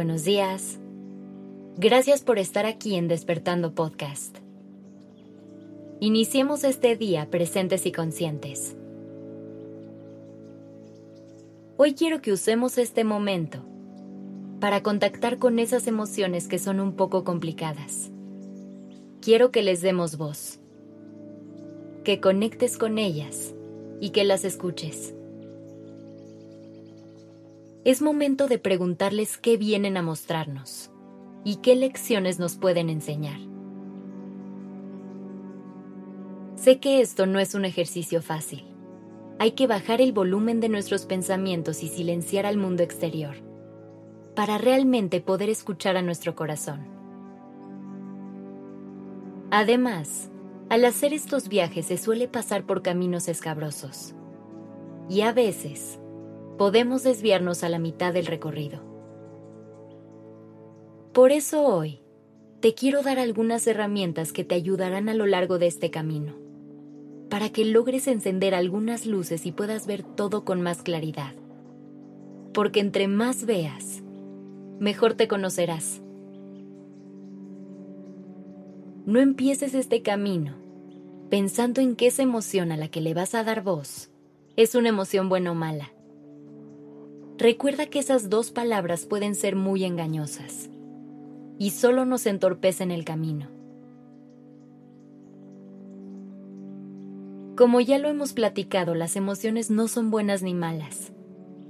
buenos días. Gracias por estar aquí en Despertando Podcast. Iniciemos este día presentes y conscientes. Hoy quiero que usemos este momento para contactar con esas emociones que son un poco complicadas. Quiero que les demos voz, que conectes con ellas y que las escuches. Es momento de preguntarles qué vienen a mostrarnos y qué lecciones nos pueden enseñar. Sé que esto no es un ejercicio fácil. Hay que bajar el volumen de nuestros pensamientos y silenciar al mundo exterior para realmente poder escuchar a nuestro corazón. Además, al hacer estos viajes se suele pasar por caminos escabrosos y a veces podemos desviarnos a la mitad del recorrido. Por eso hoy te quiero dar algunas herramientas que te ayudarán a lo largo de este camino, para que logres encender algunas luces y puedas ver todo con más claridad. Porque entre más veas, mejor te conocerás. No empieces este camino pensando en que esa emoción a la que le vas a dar voz es una emoción buena o mala recuerda que esas dos palabras pueden ser muy engañosas y solo nos entorpecen el camino. Como ya lo hemos platicado, las emociones no son buenas ni malas,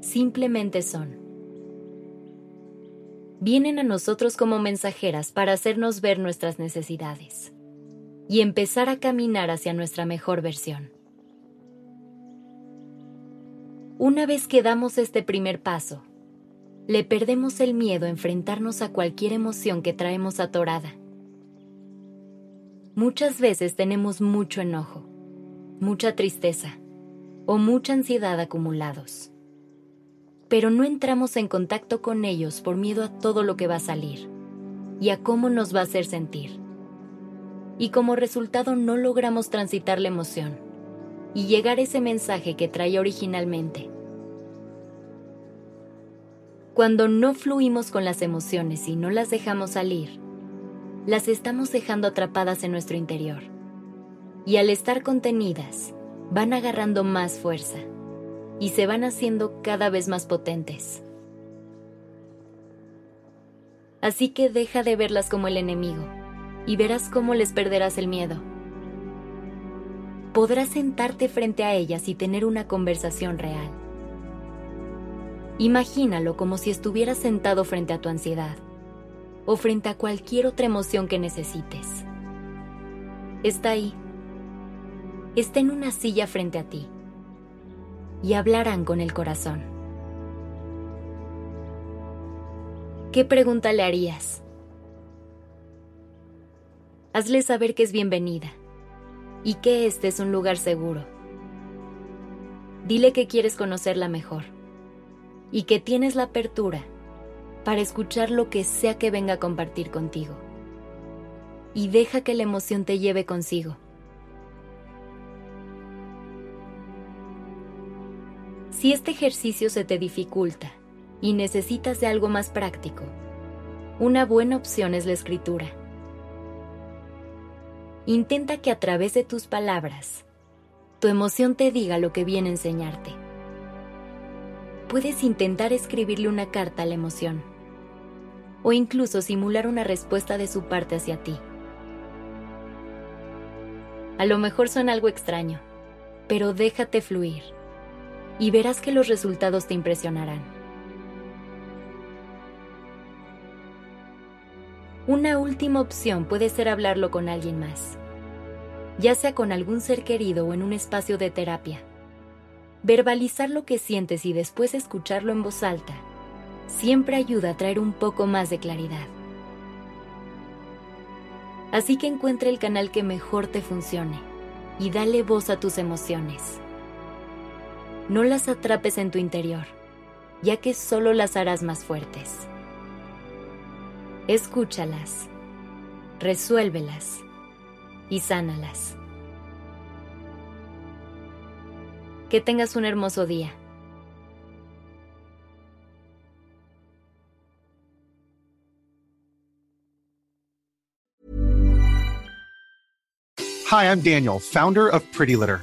simplemente son. Vienen a nosotros como mensajeras para hacernos ver nuestras necesidades y empezar a caminar hacia nuestra mejor versión. Una vez que damos este primer paso, le perdemos el miedo a enfrentarnos a cualquier emoción que traemos atorada. Muchas veces tenemos mucho enojo, mucha tristeza o mucha ansiedad acumulados, pero no entramos en contacto con ellos por miedo a todo lo que va a salir y a cómo nos va a hacer sentir. Y como resultado no logramos transitar la emoción y llegar ese mensaje que trae originalmente. Cuando no fluimos con las emociones y no las dejamos salir, las estamos dejando atrapadas en nuestro interior. Y al estar contenidas, van agarrando más fuerza y se van haciendo cada vez más potentes. Así que deja de verlas como el enemigo y verás cómo les perderás el miedo podrás sentarte frente a ellas y tener una conversación real. Imagínalo como si estuvieras sentado frente a tu ansiedad o frente a cualquier otra emoción que necesites. Está ahí. Está en una silla frente a ti y hablarán con el corazón. ¿Qué pregunta le harías? Hazle saber que es bienvenida y que este es un lugar seguro. Dile que quieres conocerla mejor y que tienes la apertura para escuchar lo que sea que venga a compartir contigo. Y deja que la emoción te lleve consigo. Si este ejercicio se te dificulta y necesitas de algo más práctico, una buena opción es la escritura Intenta que a través de tus palabras, tu emoción te diga lo que viene a enseñarte. Puedes intentar escribirle una carta a la emoción o incluso simular una respuesta de su parte hacia ti. A lo mejor suena algo extraño, pero déjate fluir y verás que los resultados te impresionarán. Una última opción puede ser hablarlo con alguien más, ya sea con algún ser querido o en un espacio de terapia. Verbalizar lo que sientes y después escucharlo en voz alta siempre ayuda a traer un poco más de claridad. Así que encuentra el canal que mejor te funcione y dale voz a tus emociones. No las atrapes en tu interior, ya que solo las harás más fuertes escúchalas, resuélvelas y sánalas. Que tengas un hermoso día. Hi, I'm Daniel, founder of Pretty Litter.